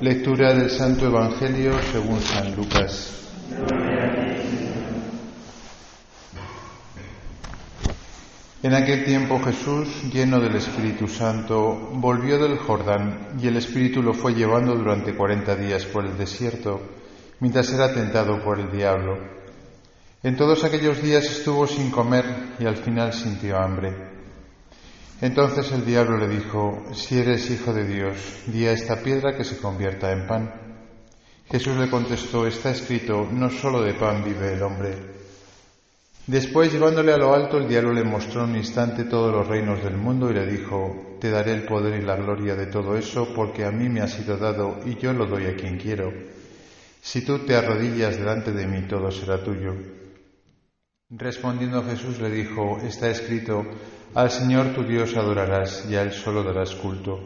Lectura del Santo Evangelio según San Lucas. En aquel tiempo Jesús, lleno del Espíritu Santo, volvió del Jordán y el Espíritu lo fue llevando durante cuarenta días por el desierto, mientras era tentado por el diablo. En todos aquellos días estuvo sin comer y al final sintió hambre. Entonces el diablo le dijo, si eres hijo de Dios, di a esta piedra que se convierta en pan. Jesús le contestó, está escrito, no solo de pan vive el hombre. Después, llevándole a lo alto, el diablo le mostró un instante todos los reinos del mundo y le dijo, Te daré el poder y la gloria de todo eso, porque a mí me ha sido dado y yo lo doy a quien quiero. Si tú te arrodillas delante de mí, todo será tuyo. Respondiendo Jesús le dijo, Está escrito, Al Señor tu Dios adorarás y a Él solo darás culto.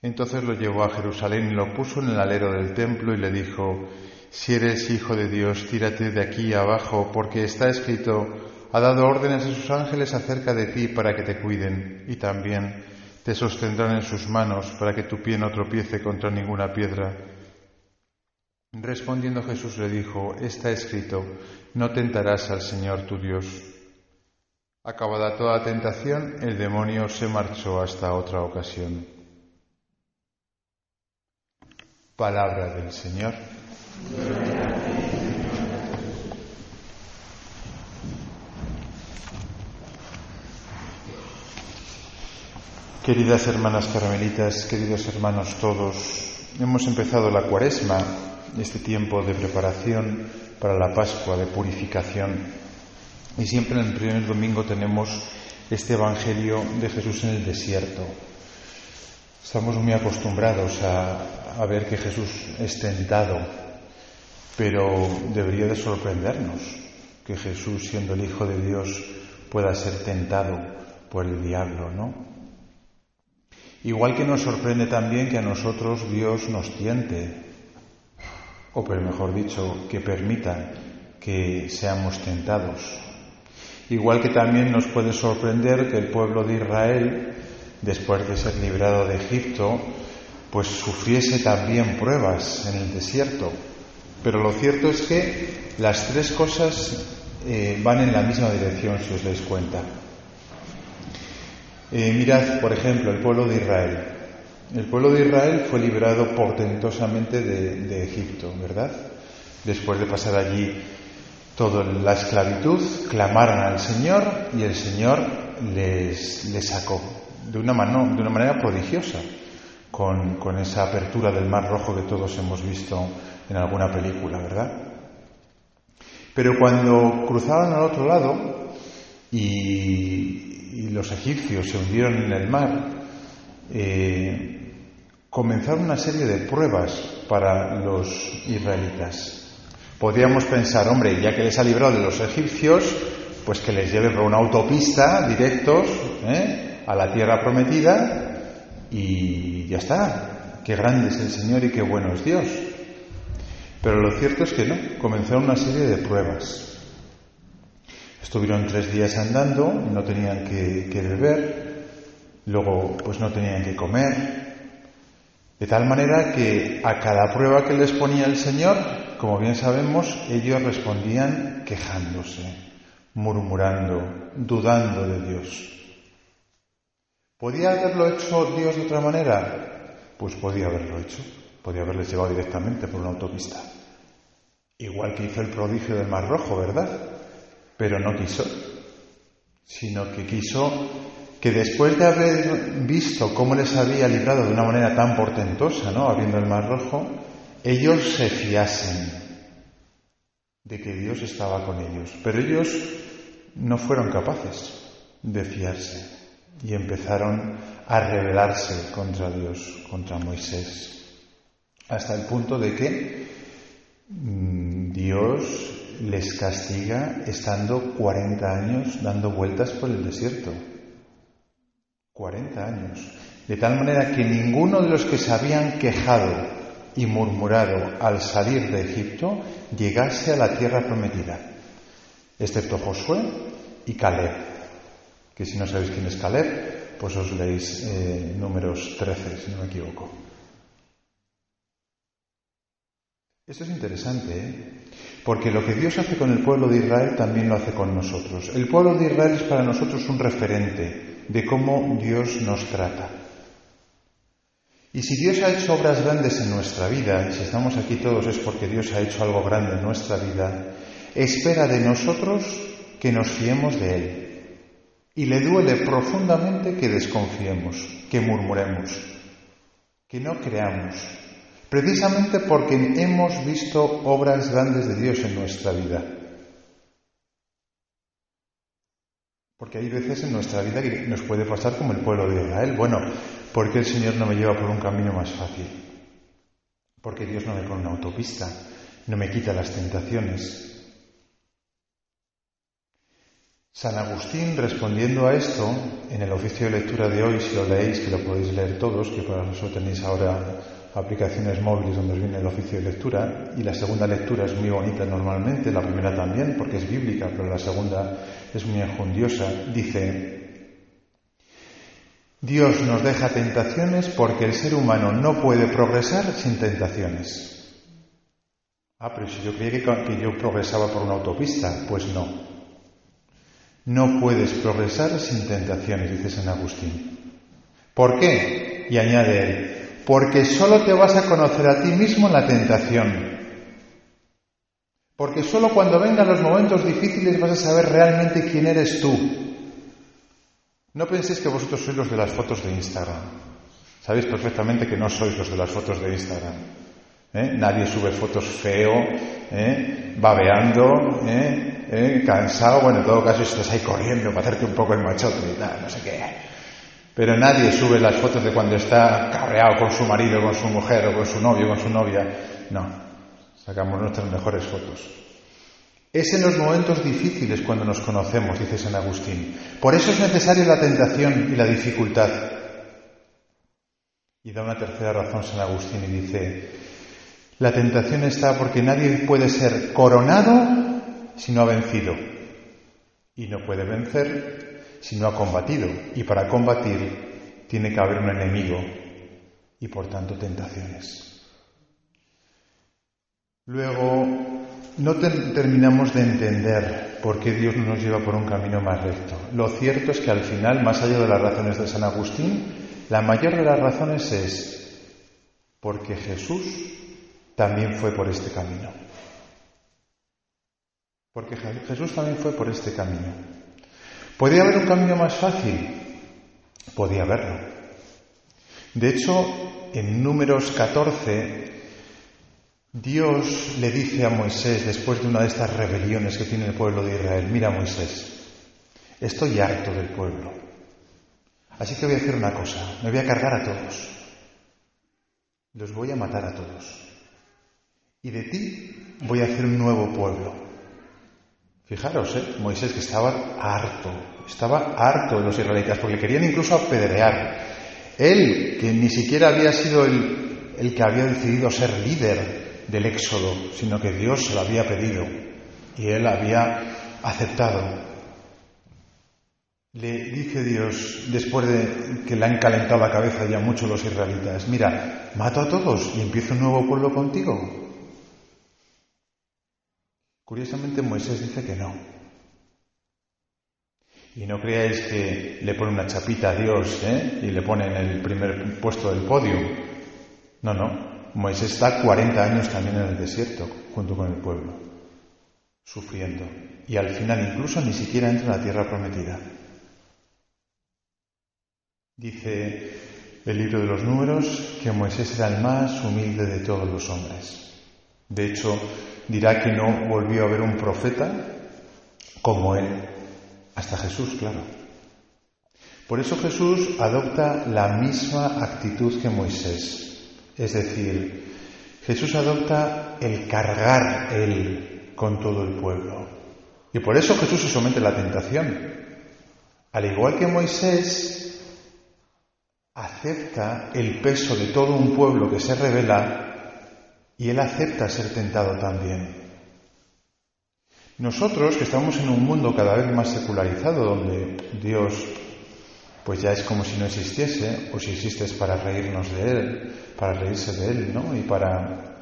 Entonces lo llevó a Jerusalén y lo puso en el alero del templo y le dijo, si eres hijo de Dios, tírate de aquí abajo, porque está escrito, ha dado órdenes a sus ángeles acerca de ti para que te cuiden, y también te sostendrán en sus manos para que tu pie no tropiece contra ninguna piedra. Respondiendo Jesús le dijo, está escrito, no tentarás al Señor tu Dios. Acabada toda tentación, el demonio se marchó hasta otra ocasión. Palabra del Señor. Queridas hermanas carmelitas, queridos hermanos todos, hemos empezado la cuaresma, este tiempo de preparación para la Pascua, de purificación. Y siempre en el primer domingo tenemos este Evangelio de Jesús en el desierto. Estamos muy acostumbrados a, ver que Jesús es tentado pero debería de sorprendernos que Jesús, siendo el Hijo de Dios, pueda ser tentado por el diablo, ¿no? Igual que nos sorprende también que a nosotros Dios nos tiente, o pero mejor dicho, que permita que seamos tentados. Igual que también nos puede sorprender que el pueblo de Israel, después de ser librado de Egipto, pues sufriese también pruebas en el desierto, pero lo cierto es que las tres cosas eh, van en la misma dirección, si os dais cuenta. Eh, mirad, por ejemplo, el pueblo de Israel. El pueblo de Israel fue liberado portentosamente de, Egipto, ¿verdad? Después de pasar allí toda la esclavitud, clamaron al Señor y el Señor les, les sacó de una, mano, de una manera prodigiosa, con, con esa apertura del Mar Rojo que todos hemos visto en alguna película, ¿verdad? Pero cuando cruzaron al otro lado y, los egipcios se hundieron en el mar, eh, comenzaron una serie de pruebas para los israelitas. Podríamos pensar, hombre, ya que les ha librado de los egipcios, pues que les lleve por una autopista directos ¿eh? a la tierra prometida y ya está. Qué grande es el Señor y qué bueno es Dios. Pero lo cierto es que no, comenzaron una serie de pruebas. Estuvieron tres días andando, no tenían que, beber, luego pues no tenían que comer, de tal manera que a cada prueba que les ponía el Señor, como bien sabemos, ellos respondían quejándose, murmurando, dudando de Dios. ¿Podía haberlo hecho Dios de otra manera? Pues podía haberlo hecho. Podía haberles llevado directamente por una autopista. Igual que hizo el prodigio del Mar Rojo, ¿verdad? Pero no quiso, sino que quiso que después de haber visto cómo les había librado de una manera tan portentosa, ¿no? Abriendo el Mar Rojo, ellos se fiasen de que Dios estaba con ellos. Pero ellos no fueron capaces de fiarse y empezaron a rebelarse contra Dios, contra Moisés, hasta el punto de que Mm, Dios les castiga estando 40 años dando vueltas por el desierto. 40 años. De tal manera que ninguno de los que se habían quejado y murmurado al salir de Egipto llegase a la tierra prometida, excepto Josué y Caleb, que si no sabéis quién es Caleb, pues os leéis eh, números 13, si no me equivoco. Esto es interesante, ¿eh? porque lo que Dios hace con el pueblo de Israel también lo hace con nosotros. El pueblo de Israel es para nosotros un referente de cómo Dios nos trata. Y si Dios ha hecho obras grandes en nuestra vida, y si estamos aquí todos es porque Dios ha hecho algo grande en nuestra vida, espera de nosotros que nos fiemos de Él. Y le duele profundamente que desconfiemos, que murmuremos, que no creamos, precisamente porque hemos visto obras grandes de Dios en nuestra vida. Porque hay veces en nuestra vida que nos puede pasar como el pueblo de Israel. Bueno, ¿por qué el Señor no me lleva por un camino más fácil? Porque Dios no me pone una autopista, no me quita las tentaciones. San Agustín, respondiendo a esto, en el oficio de lectura de hoy, si lo leéis, que lo podéis leer todos, que por eso tenéis ahora aplicaciones móviles donde os viene el oficio de lectura, y la segunda lectura es muy bonita normalmente, la primera también, porque es bíblica, pero la segunda es muy enjundiosa, dice, Dios nos deja tentaciones porque el ser humano no puede progresar sin tentaciones. Ah, pero si yo creía que yo progresaba por una autopista, pues no. No puedes progresar sin tentaciones, dice San Agustín. ¿Por qué? Y añade él, porque solo te vas a conocer a ti mismo en la tentación. Porque solo cuando vengan los momentos difíciles vas a saber realmente quién eres tú. No penséis que vosotros sois los de las fotos de Instagram. Sabéis perfectamente que no sois los de las fotos de Instagram. ¿eh? Nadie sube fotos feo, ¿eh? babeando, ¿eh? cansado. Bueno, en todo caso estás ahí corriendo para hacerte un poco el machote no sé qué. Pero nadie sube las fotos de cuando está cabreado con su marido, con su mujer o con su novio, con su novia. No, sacamos nuestras mejores fotos. Es en los momentos difíciles cuando nos conocemos, dice San Agustín. Por eso es necesaria la tentación y la dificultad. Y da una tercera razón San Agustín y dice, la tentación está porque nadie puede ser coronado si no ha vencido. Y no puede vencer sino ha combatido. Y para combatir tiene que haber un enemigo y por tanto tentaciones. Luego, no terminamos de entender por qué Dios nos lleva por un camino más recto. Lo cierto es que al final, más allá de las razones de San Agustín, la mayor de las razones es porque Jesús también fue por este camino. Porque Jesús también fue por este camino. ¿Podría haber un camino más fácil? Podía haberlo. De hecho, en números 14, Dios le dice a Moisés, después de una de estas rebeliones que tiene el pueblo de Israel, mira Moisés, estoy harto del pueblo. Así que voy a hacer una cosa, me voy a cargar a todos. Los voy a matar a todos. Y de ti voy a hacer un nuevo pueblo. Fijaros, ¿eh? Moisés que estaba harto, estaba harto de los israelitas, porque querían incluso apedrear. Él, que ni siquiera había sido el que había decidido ser líder del éxodo, sino que Dios se lo había pedido y él había aceptado. Le dice Dios, después de que le han calentado la cabeza ya mucho los israelitas, mira, mato a todos y empiezo un nuevo pueblo contigo. Curiosamente Moisés dice que no. Y no creáis que le pone una chapita a Dios ¿eh? y le pone en el primer puesto del podio. No, no. Moisés está 40 años también en el desierto junto con el pueblo, sufriendo. Y al final incluso ni siquiera entra en la tierra prometida. Dice el libro de los números que Moisés era el más humilde de todos los hombres. De hecho, dirá que no volvió a ver un profeta como él, hasta Jesús, claro. Por eso Jesús adopta la misma actitud que Moisés, es decir, Jesús adopta el cargar él con todo el pueblo. Y por eso Jesús se somete a la tentación. Al igual que Moisés acepta el peso de todo un pueblo que se revela y él acepta ser tentado también. Nosotros que estamos en un mundo cada vez más secularizado, donde Dios pues ya es como si no existiese, o si existe es para reírnos de Él, para reírse de Él, ¿no? Y para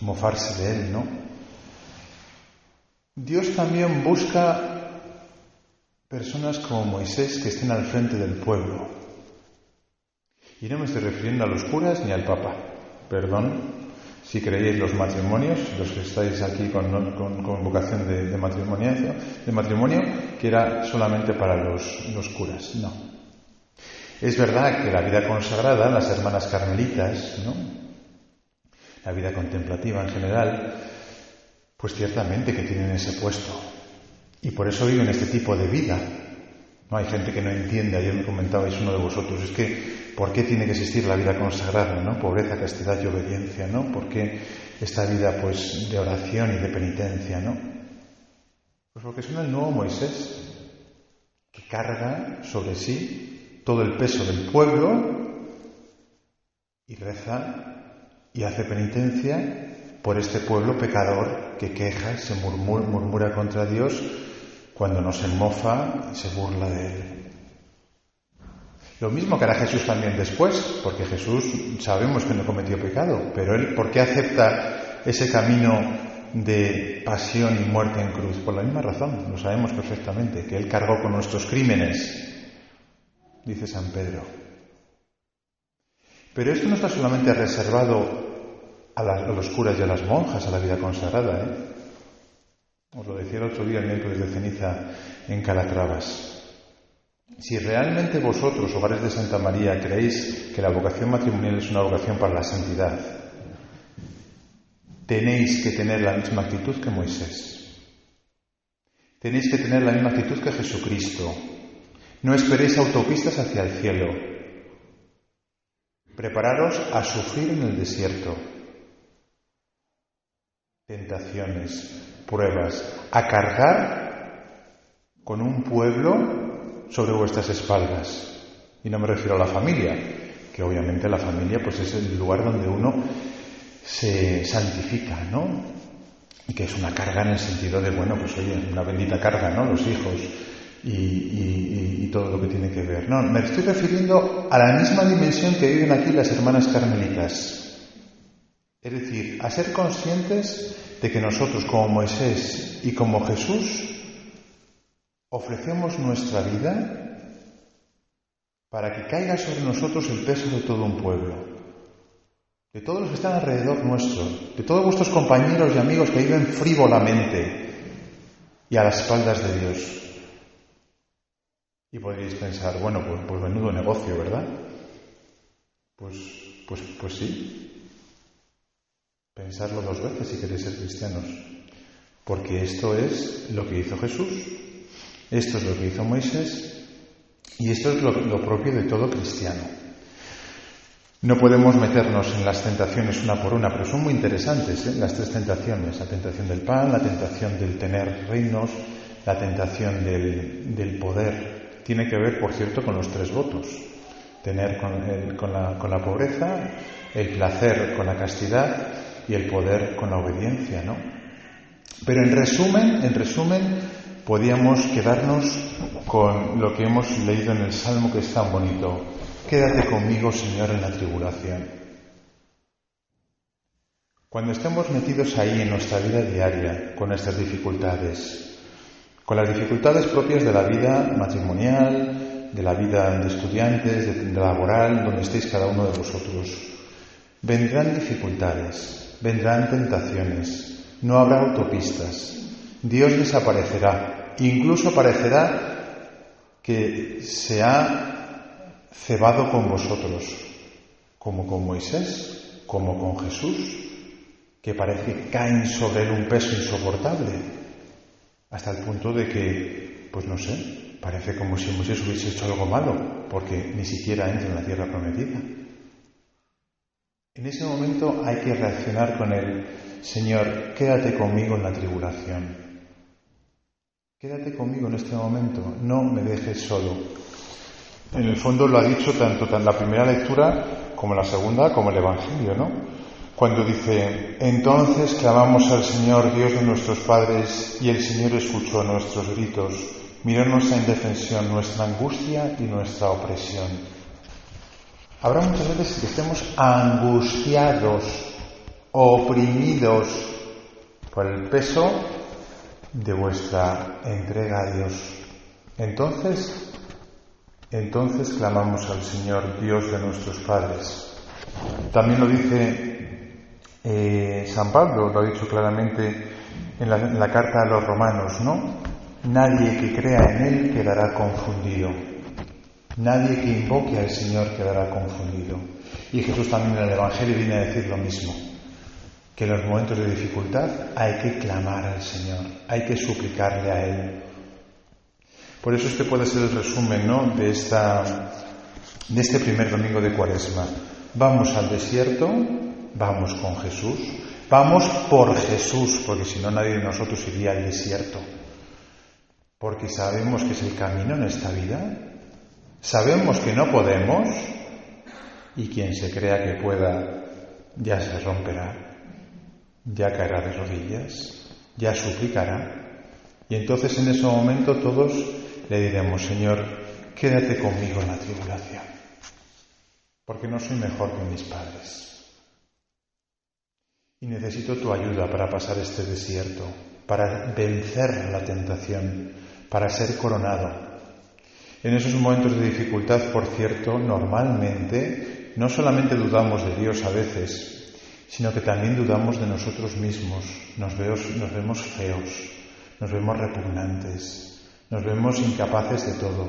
mofarse de él, ¿no? Dios también busca personas como Moisés que estén al frente del pueblo. Y no me estoy refiriendo a los curas ni al Papa, perdón, si creéis los matrimonios, los que estáis aquí con, vocación de, matrimonio, de matrimonio, que era solamente para los, los curas. No. Es verdad que la vida consagrada, las hermanas carmelitas, ¿no? la vida contemplativa en general, pues ciertamente que tienen ese puesto. Y por eso viven este tipo de vida. No hay gente que no entiende, ayer me comentabais uno de vosotros, es que ¿por qué tiene que existir la vida consagrada, no? Pobreza, castidad y obediencia, ¿no? ¿Por qué esta vida pues de oración y de penitencia, ¿no? Pues porque son el nuevo Moisés que carga sobre sí todo el peso del pueblo y reza y hace penitencia por este pueblo pecador que queja, se murmura, murmura contra Dios cuando no se mofa y se burla de él. Lo mismo que hará Jesús también después, porque Jesús sabemos que no cometió pecado, pero él, ¿por qué acepta ese camino de pasión y muerte en cruz? Por la misma razón, lo sabemos perfectamente, que él cargó con nuestros crímenes, dice San Pedro. Pero esto no está solamente reservado a, los curas y a las monjas a la vida consagrada. ¿eh? Os lo decía el otro día, el miércoles de ceniza, en Calatravas. Si realmente vosotros, hogares de Santa María, creéis que la vocación matrimonial es una vocación para la santidad, tenéis que tener la misma actitud que Moisés. Tenéis que tener la misma actitud que Jesucristo. No esperéis autopistas hacia el cielo. Prepararos a sufrir en el desierto tentaciones, pruebas, a cargar con un pueblo sobre vuestras espaldas. Y no me refiero a la familia, que obviamente la familia pues es el lugar donde uno se santifica, ¿no? Y que es una carga en el sentido de, bueno, pues oye, una bendita carga, ¿no? Los hijos y, todo lo que tiene que ver. No, me estoy refiriendo a la misma dimensión que viven aquí las hermanas carmelitas. Es decir, a ser conscientes de que nosotros como Moisés y como Jesús ofrecemos nuestra vida para que caiga sobre nosotros el peso de todo un pueblo, de todos los que están alrededor nuestro, de todos vuestros compañeros y amigos que viven frívolamente y a las espaldas de Dios. Y podréis pensar, bueno, pues, pues menudo negocio, ¿verdad? Pues, pues, pues sí, Pensarlo dos veces si queréis ser cristianos. Porque esto es lo que hizo Jesús, esto es lo que hizo Moisés y esto es lo, propio de todo cristiano. No podemos meternos en las tentaciones una por una, pero son muy interesantes ¿eh? las tres tentaciones. La tentación del pan, la tentación del tener reinos, la tentación del, del poder. Tiene que ver, por cierto, con los tres votos. Tener con, la pobreza, el placer con la castidad y el poder con la obediencia, ¿no? Pero en resumen, en resumen, podíamos quedarnos con lo que hemos leído en el Salmo que es tan bonito. Quédate conmigo, Señor, en la tribulación. Cuando estemos metidos ahí en nuestra vida diaria, con nuestras dificultades, con las dificultades propias de la vida matrimonial, de la vida de estudiantes, de, de laboral, donde estéis cada uno de vosotros, vendrán dificultades, vendrán tentaciones, no habrá autopistas, Dios desaparecerá, incluso parecerá que se ha cebado con vosotros, como con Moisés, como con Jesús, que parece que caen sobre él un peso insoportable, hasta el punto de que, pues no sé, parece como si Moisés hubiese hecho algo malo, porque ni siquiera entra en la tierra prometida. En ese momento hay que reaccionar con el Señor, quédate conmigo en la tribulación. Quédate conmigo en este momento, no me dejes solo. En el fondo lo ha dicho tanto en la primera lectura como en la segunda, como el Evangelio, ¿no? Cuando dice, entonces clamamos al Señor, Dios de nuestros padres, y el Señor escuchó nuestros gritos, miró nuestra indefensión, nuestra angustia y nuestra opresión. Habrá muchas veces que estemos angustiados oprimidos por el peso de vuestra entrega a Dios. Entonces, entonces clamamos al Señor, Dios de nuestros padres. También lo dice eh, San Pablo, lo ha dicho claramente en la, en la carta a los romanos, ¿no? Nadie que crea en Él quedará confundido. Nadie que invoque al Señor quedará confundido. Y Jesús también en el Evangelio viene a decir lo mismo, que en los momentos de dificultad hay que clamar al Señor, hay que suplicarle a Él. Por eso este puede ser el resumen ¿no? de, esta, de este primer domingo de Cuaresma. Vamos al desierto, vamos con Jesús, vamos por Jesús, porque si no nadie de nosotros iría al desierto. Porque sabemos que es el camino en esta vida, sabemos que no podemos, y quien se crea que pueda ya se romperá, ya caerá de rodillas, ya suplicará. Y entonces en ese momento todos le diremos, Señor, quédate conmigo en la tribulación, porque no soy mejor que mis padres. Y necesito tu ayuda para pasar este desierto, para vencer la tentación, para ser coronado. En esos momentos de dificultad, por cierto, normalmente no solamente dudamos de Dios a veces, sino que también dudamos de nosotros mismos, nos, vemos feos, nos vemos repugnantes, nos vemos incapaces de todo.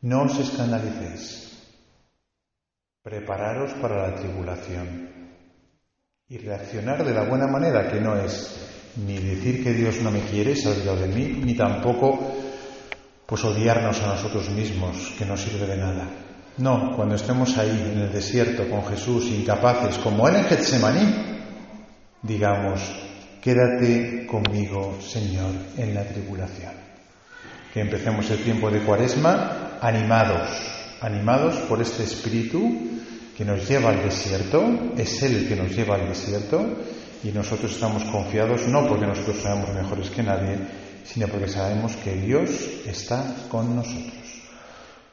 No os escandalicéis. Prepararos para la tribulación y reaccionar de la buena manera, que no es ni decir que Dios no me quiere, se ha olvidado de mí, ni tampoco pues odiarnos a nosotros mismos, que no sirve de nada. No, cuando estemos ahí en el desierto con Jesús, incapaces, como él en Getsemaní, digamos, quédate conmigo, Señor, en la tribulación. Que empecemos el tiempo de cuaresma animados, animados por este espíritu que nos lleva al desierto, es Él que nos lleva al desierto, y nosotros estamos confiados no porque nosotros seamos mejores que nadie, sino porque sabemos que Dios está con nosotros.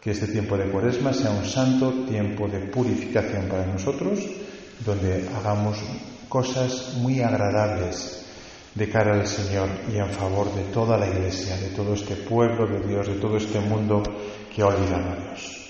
Que este tiempo de cuaresma sea un santo tiempo de purificación para nosotros, donde hagamos cosas muy agradables de cara al Señor y en favor de toda la Iglesia, de todo este pueblo de Dios, de todo este mundo que ha olvidado a Dios.